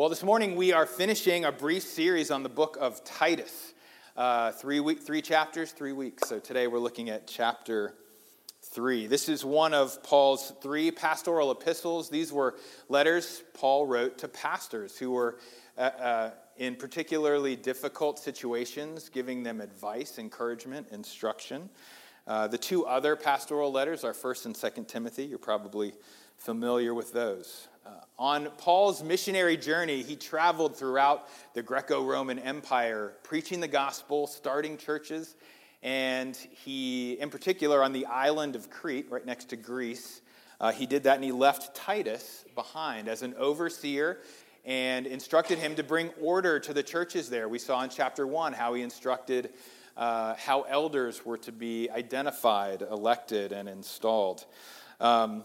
Well, this morning we are finishing a brief series on the book of Titus. Uh, three, week, three chapters, three weeks. So today we're looking at chapter three. This is one of Paul's three pastoral epistles. These were letters Paul wrote to pastors who were uh, uh, in particularly difficult situations, giving them advice, encouragement, instruction. Uh, the two other pastoral letters are 1st and 2nd Timothy. You're probably familiar with those. Uh, on Paul's missionary journey, he traveled throughout the Greco Roman Empire, preaching the gospel, starting churches, and he, in particular, on the island of Crete, right next to Greece, uh, he did that and he left Titus behind as an overseer and instructed him to bring order to the churches there. We saw in chapter 1 how he instructed uh, how elders were to be identified, elected, and installed. Um,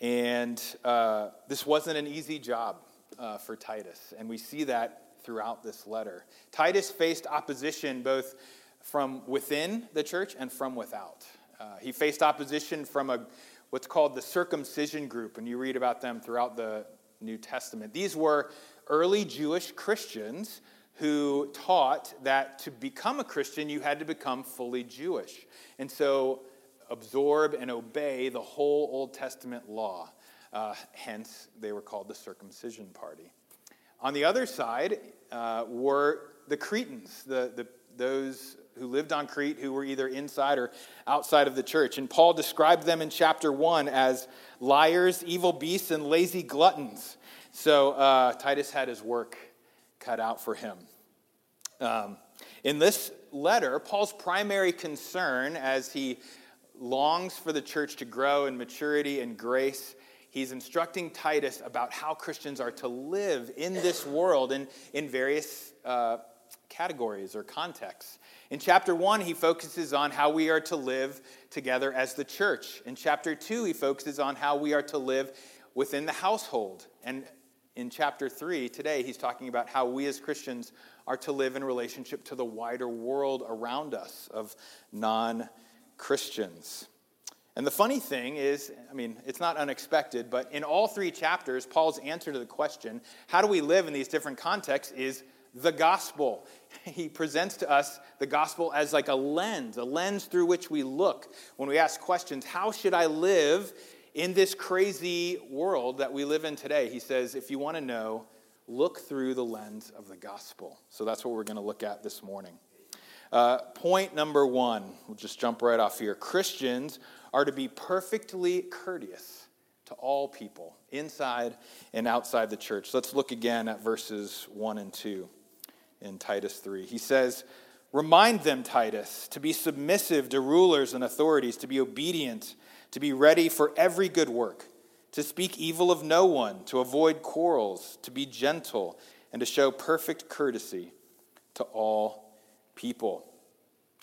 and uh, this wasn't an easy job uh, for Titus, and we see that throughout this letter. Titus faced opposition both from within the church and from without. Uh, he faced opposition from a what's called the circumcision group, and you read about them throughout the New Testament. These were early Jewish Christians who taught that to become a Christian, you had to become fully Jewish. And so absorb and obey the whole Old Testament law. Uh, hence, they were called the circumcision party. On the other side uh, were the Cretans, the, the, those who lived on Crete who were either inside or outside of the church. And Paul described them in chapter 1 as liars, evil beasts, and lazy gluttons. So uh, Titus had his work cut out for him. Um, in this letter, Paul's primary concern as he longs for the church to grow in maturity and grace. He's instructing Titus about how Christians are to live in this world in, in various uh, categories or contexts. In chapter one, he focuses on how we are to live together as the church. In chapter two, he focuses on how we are to live within the household. And in chapter three, today, he's talking about how we as Christians are to live in relationship to the wider world around us of non Christians. And the funny thing is, I mean, it's not unexpected, but in all three chapters, Paul's answer to the question, how do we live in these different contexts, is the gospel. He presents to us the gospel as like a lens, a lens through which we look when we ask questions how should I live in this crazy world that we live in today? He says, if you want to know, look through the lens of the gospel. So that's what we're going to look at this morning. Uh, point number one, we'll just jump right off here. Christians are to be perfectly courteous to all people, inside and outside the church. Let's look again at verses 1 and 2 in Titus 3. He says, Remind them, Titus, to be submissive to rulers and authorities, to be obedient, to be ready for every good work, to speak evil of no one, to avoid quarrels, to be gentle, and to show perfect courtesy to all people.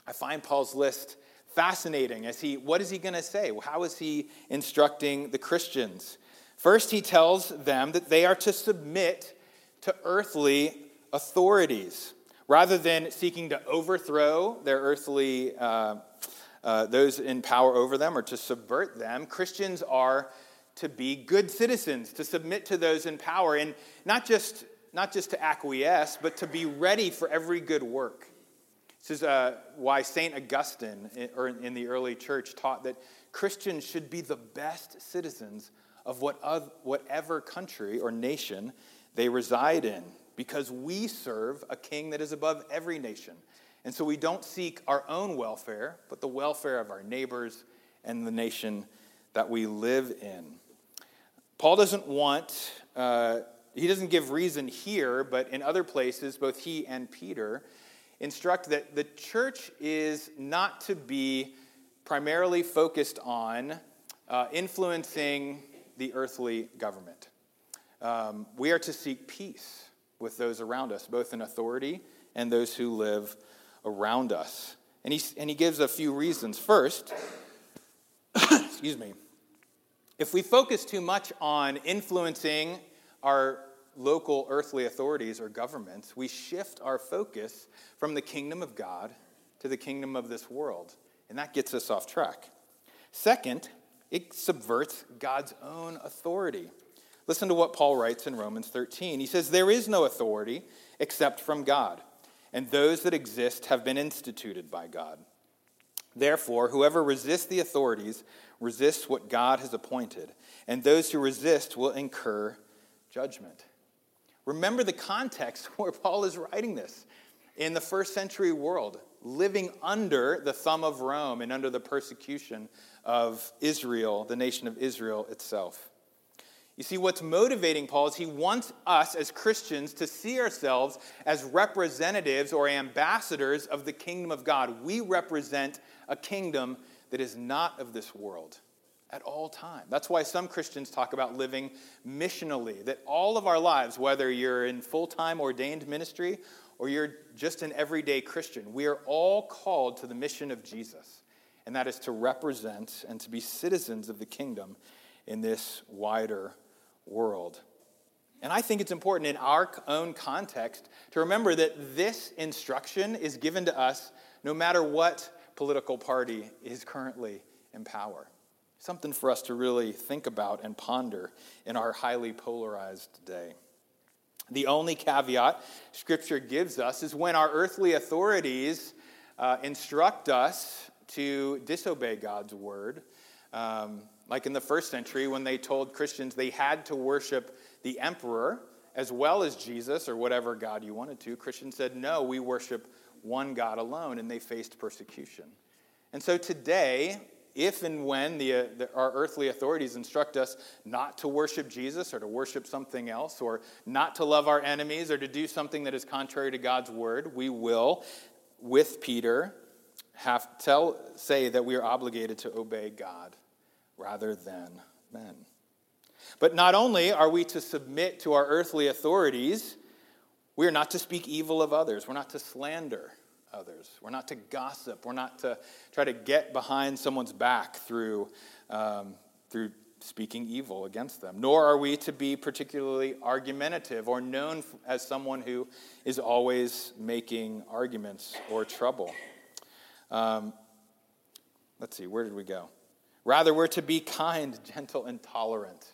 I find Paul's list fascinating as he, what is he going to say? How is he instructing the Christians? First, he tells them that they are to submit to earthly authorities rather than seeking to overthrow their earthly, uh, uh, those in power over them or to subvert them. Christians are to be good citizens, to submit to those in power, and not just, not just to acquiesce, but to be ready for every good work. This is uh, why St. Augustine in, or in the early church taught that Christians should be the best citizens of what other, whatever country or nation they reside in, because we serve a king that is above every nation. And so we don't seek our own welfare, but the welfare of our neighbors and the nation that we live in. Paul doesn't want, uh, he doesn't give reason here, but in other places, both he and Peter instruct that the church is not to be primarily focused on uh, influencing the earthly government. Um, we are to seek peace with those around us, both in authority and those who live around us. And he, and he gives a few reasons. First, excuse me, if we focus too much on influencing our local earthly authorities or governments, we shift our focus from the kingdom of God to the kingdom of this world. And that gets us off track. Second, it subverts God's own authority. Listen to what Paul writes in Romans 13. He says, There is no authority except from God, and those that exist have been instituted by God. Therefore, whoever resists the authorities resists what God has appointed, and those who resist will incur judgment. Remember the context where Paul is writing this. In the first century world, living under the thumb of Rome and under the persecution of Israel, the nation of Israel itself. You see, what's motivating Paul is he wants us as Christians to see ourselves as representatives or ambassadors of the kingdom of God. We represent a kingdom that is not of this world at all time. That's why some Christians talk about living missionally, that all of our lives, whether you're in full time ordained ministry or you're just an everyday Christian, we are all called to the mission of Jesus, and that is to represent and to be citizens of the kingdom in this wider world. And I think it's important in our own context to remember that this instruction is given to us no matter what political party is currently in power. Something for us to really think about and ponder in our highly polarized day. The only caveat Scripture gives us is when our earthly authorities uh, instruct us to disobey God's word. Um, like in the first century, when they told Christians they had to worship the emperor as well as Jesus or whatever God you wanted to, Christians said, no, we worship one God alone, and they faced persecution. And so today, if and when the, uh, the, our earthly authorities instruct us not to worship Jesus or to worship something else or not to love our enemies or to do something that is contrary to God's word, we will, with Peter, have tell say that we are obligated to obey God rather than men. But not only are we to submit to our earthly authorities, we are not to speak evil of others. We're not to slander others. We're not to gossip. We're not to try to get behind someone's back through, um, through speaking evil against them. Nor are we to be particularly argumentative or known as someone who is always making arguments or trouble. Um, let's see, where did we go? Rather, we're to be kind, gentle, and tolerant.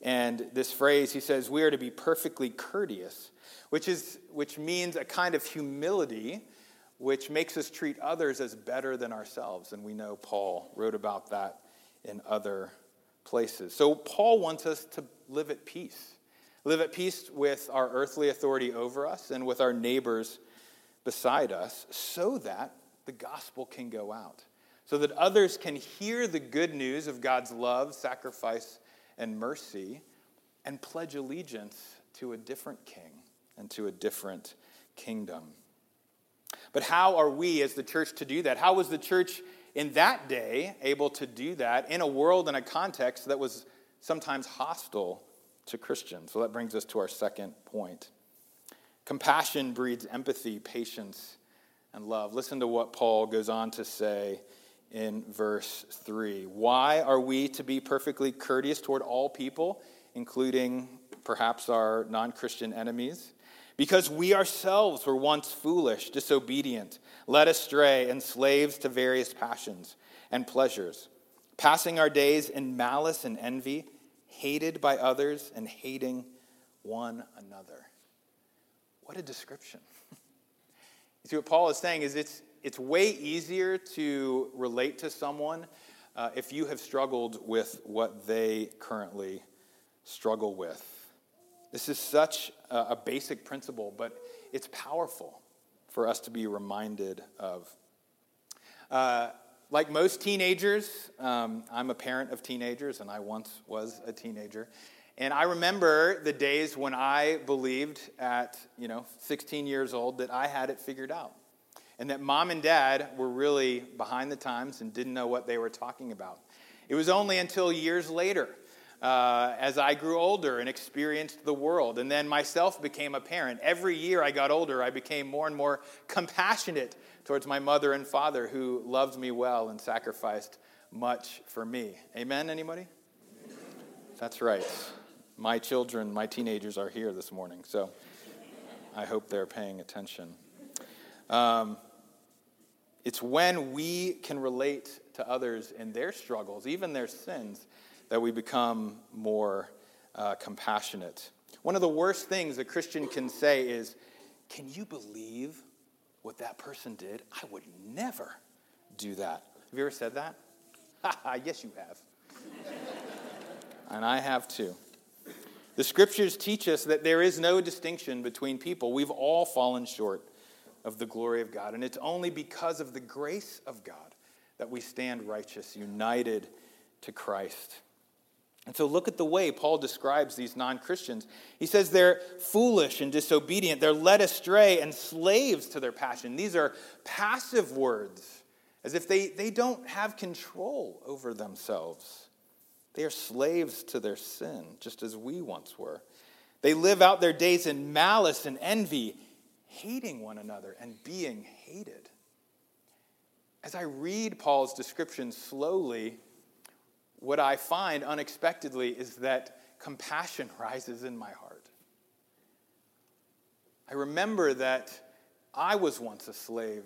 And this phrase, he says, we are to be perfectly courteous, which, is, which means a kind of humility which makes us treat others as better than ourselves. And we know Paul wrote about that in other places. So Paul wants us to live at peace, live at peace with our earthly authority over us and with our neighbors beside us, so that the gospel can go out, so that others can hear the good news of God's love, sacrifice, and mercy, and pledge allegiance to a different king and to a different kingdom. But how are we as the church to do that? How was the church in that day able to do that in a world and a context that was sometimes hostile to Christians? So that brings us to our second point. Compassion breeds empathy, patience, and love. Listen to what Paul goes on to say in verse 3. Why are we to be perfectly courteous toward all people, including perhaps our non Christian enemies? Because we ourselves were once foolish, disobedient, led astray, and slaves to various passions and pleasures, passing our days in malice and envy, hated by others, and hating one another. What a description. you see, what Paul is saying is it's, it's way easier to relate to someone uh, if you have struggled with what they currently struggle with. This is such a basic principle, but it's powerful for us to be reminded of. Uh, like most teenagers, um, I'm a parent of teenagers, and I once was a teenager. And I remember the days when I believed at, you know, 16 years old that I had it figured out. And that mom and dad were really behind the times and didn't know what they were talking about. It was only until years later uh, as I grew older and experienced the world. And then myself became a parent. Every year I got older, I became more and more compassionate towards my mother and father who loved me well and sacrificed much for me. Amen, anybody? That's right. My children, my teenagers are here this morning, so I hope they're paying attention. Um, it's when we can relate to others in their struggles, even their sins, that we become more uh, compassionate. One of the worst things a Christian can say is, Can you believe what that person did? I would never do that. Have you ever said that? yes, you have. and I have too. The scriptures teach us that there is no distinction between people. We've all fallen short of the glory of God. And it's only because of the grace of God that we stand righteous, united to Christ. And so look at the way Paul describes these non Christians. He says they're foolish and disobedient, they're led astray and slaves to their passion. These are passive words, as if they, they don't have control over themselves. They are slaves to their sin, just as we once were. They live out their days in malice and envy, hating one another and being hated. As I read Paul's description slowly, what I find unexpectedly is that compassion rises in my heart. I remember that I was once a slave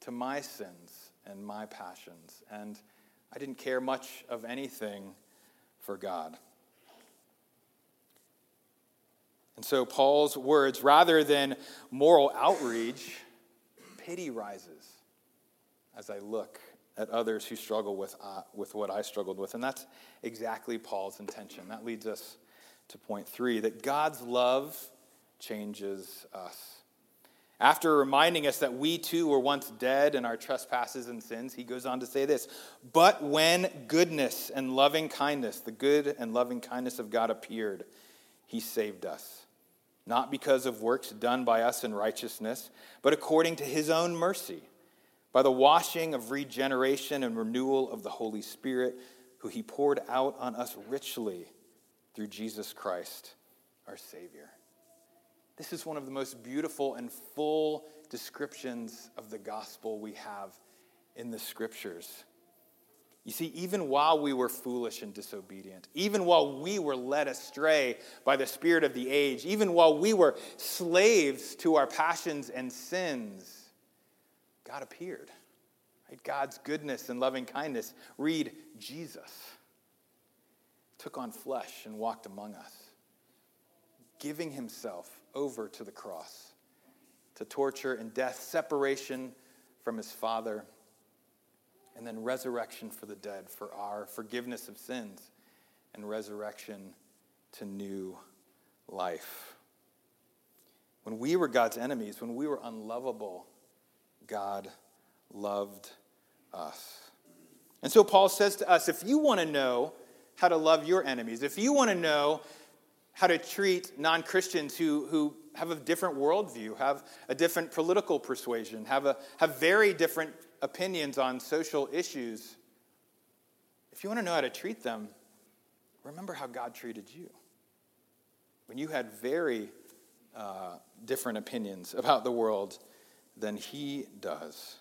to my sins and my passions, and I didn't care much of anything for God. And so, Paul's words, rather than moral outrage, pity rises as I look at others who struggle with, uh, with what I struggled with. And that's exactly Paul's intention. That leads us to point three that God's love changes us. After reminding us that we too were once dead in our trespasses and sins, he goes on to say this But when goodness and loving kindness, the good and loving kindness of God appeared, he saved us. Not because of works done by us in righteousness, but according to his own mercy by the washing of regeneration and renewal of the Holy Spirit, who he poured out on us richly through Jesus Christ, our Savior. This is one of the most beautiful and full descriptions of the gospel we have in the scriptures. You see, even while we were foolish and disobedient, even while we were led astray by the spirit of the age, even while we were slaves to our passions and sins, God appeared. Right? God's goodness and loving kindness. Read Jesus. Took on flesh and walked among us, giving himself over to the cross, to torture and death, separation from his Father, and then resurrection for the dead, for our forgiveness of sins, and resurrection to new life. When we were God's enemies, when we were unlovable, God loved us. And so Paul says to us if you want to know how to love your enemies, if you want to know how to treat non Christians who, who have a different worldview, have a different political persuasion, have, a, have very different opinions on social issues, if you want to know how to treat them, remember how God treated you. When you had very uh, different opinions about the world than he does.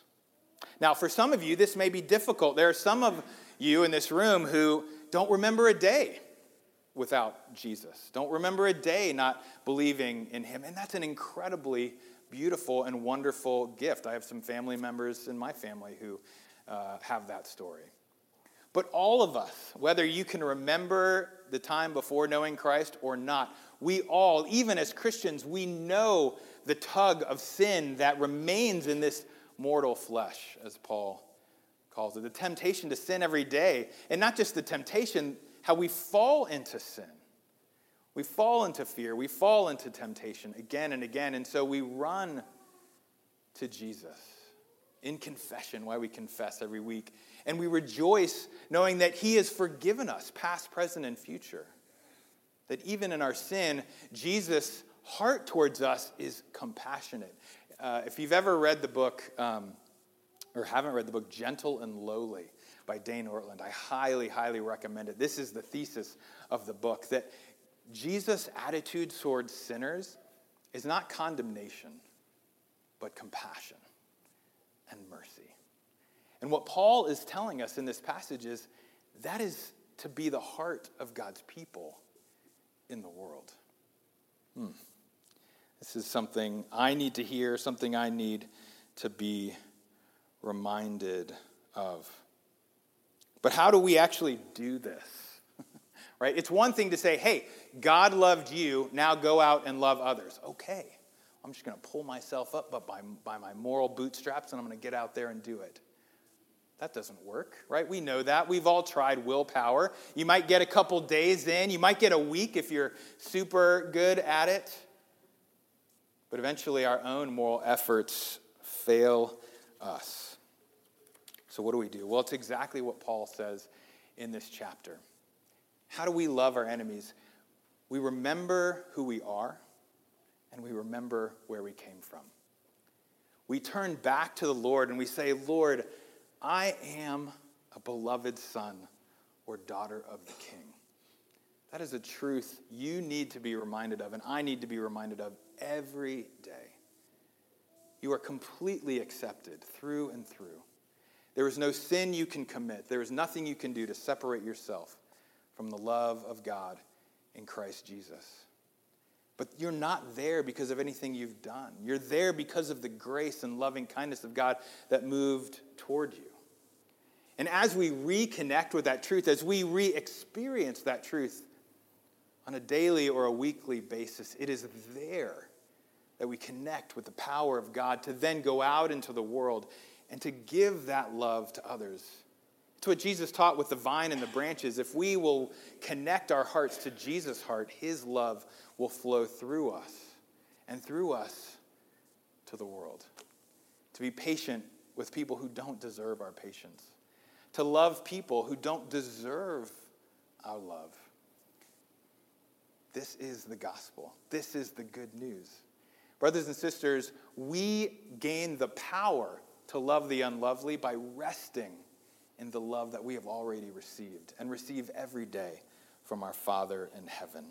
Now, for some of you, this may be difficult. There are some of you in this room who don't remember a day without Jesus, don't remember a day not believing in him. And that's an incredibly beautiful and wonderful gift. I have some family members in my family who uh, have that story. But all of us, whether you can remember the time before knowing Christ or not, we all, even as Christians, we know the tug of sin that remains in this mortal flesh, as Paul calls it. The temptation to sin every day. And not just the temptation, how we fall into sin. We fall into fear. We fall into temptation again and again. And so we run to Jesus in confession, why we confess every week. And we rejoice knowing that He has forgiven us, past, present, and future. That even in our sin, Jesus' heart towards us is compassionate. Uh, if you've ever read the book, um, or haven't read the book, Gentle and Lowly by Dane Ortlund, I highly, highly recommend it. This is the thesis of the book that Jesus' attitude towards sinners is not condemnation, but compassion and mercy. And what Paul is telling us in this passage is that is to be the heart of God's people in the world. Hmm. This is something I need to hear, something I need to be reminded of. But how do we actually do this? right? It's one thing to say, hey, God loved you, now go out and love others. Okay, I'm just going to pull myself up but by, by my moral bootstraps and I'm going to get out there and do it. That doesn't work, right? We know that. We've all tried willpower. You might get a couple days in, you might get a week if you're super good at it. But eventually, our own moral efforts fail us. So, what do we do? Well, it's exactly what Paul says in this chapter. How do we love our enemies? We remember who we are and we remember where we came from. We turn back to the Lord and we say, Lord, I am a beloved son or daughter of the king. That is a truth you need to be reminded of, and I need to be reminded of every day. You are completely accepted through and through. There is no sin you can commit, there is nothing you can do to separate yourself from the love of God in Christ Jesus. But you're not there because of anything you've done. You're there because of the grace and loving kindness of God that moved toward you. And as we reconnect with that truth, as we re experience that truth on a daily or a weekly basis, it is there that we connect with the power of God to then go out into the world and to give that love to others. It's what Jesus taught with the vine and the branches. If we will connect our hearts to Jesus' heart, his love will flow through us and through us to the world. To be patient with people who don't deserve our patience to love people who don't deserve our love. This is the gospel. This is the good news. Brothers and sisters, we gain the power to love the unlovely by resting in the love that we have already received and receive every day from our Father in heaven.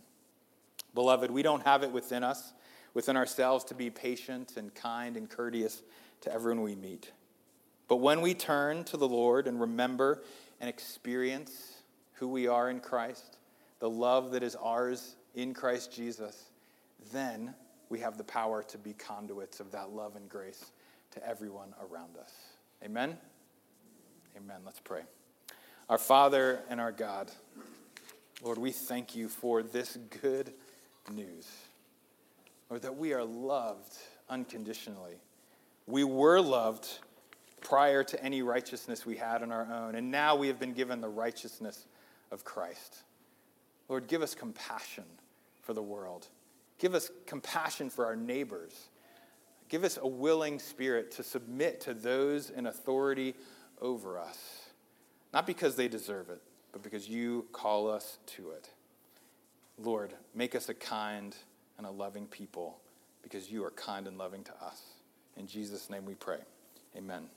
Beloved, we don't have it within us, within ourselves, to be patient and kind and courteous to everyone we meet. But when we turn to the Lord and remember and experience who we are in Christ, the love that is ours in Christ Jesus, then we have the power to be conduits of that love and grace to everyone around us. Amen? Amen. Let's pray. Our Father and our God, Lord, we thank you for this good news. Lord, that we are loved unconditionally. We were loved prior to any righteousness we had on our own. And now we have been given the righteousness of Christ. Lord, give us compassion for the world. Give us compassion for our neighbors. Give us a willing spirit to submit to those in authority over us, not because they deserve it, but because you call us to it. Lord, make us a kind and a loving people because you are kind and loving to us. In Jesus' name we pray. Amen.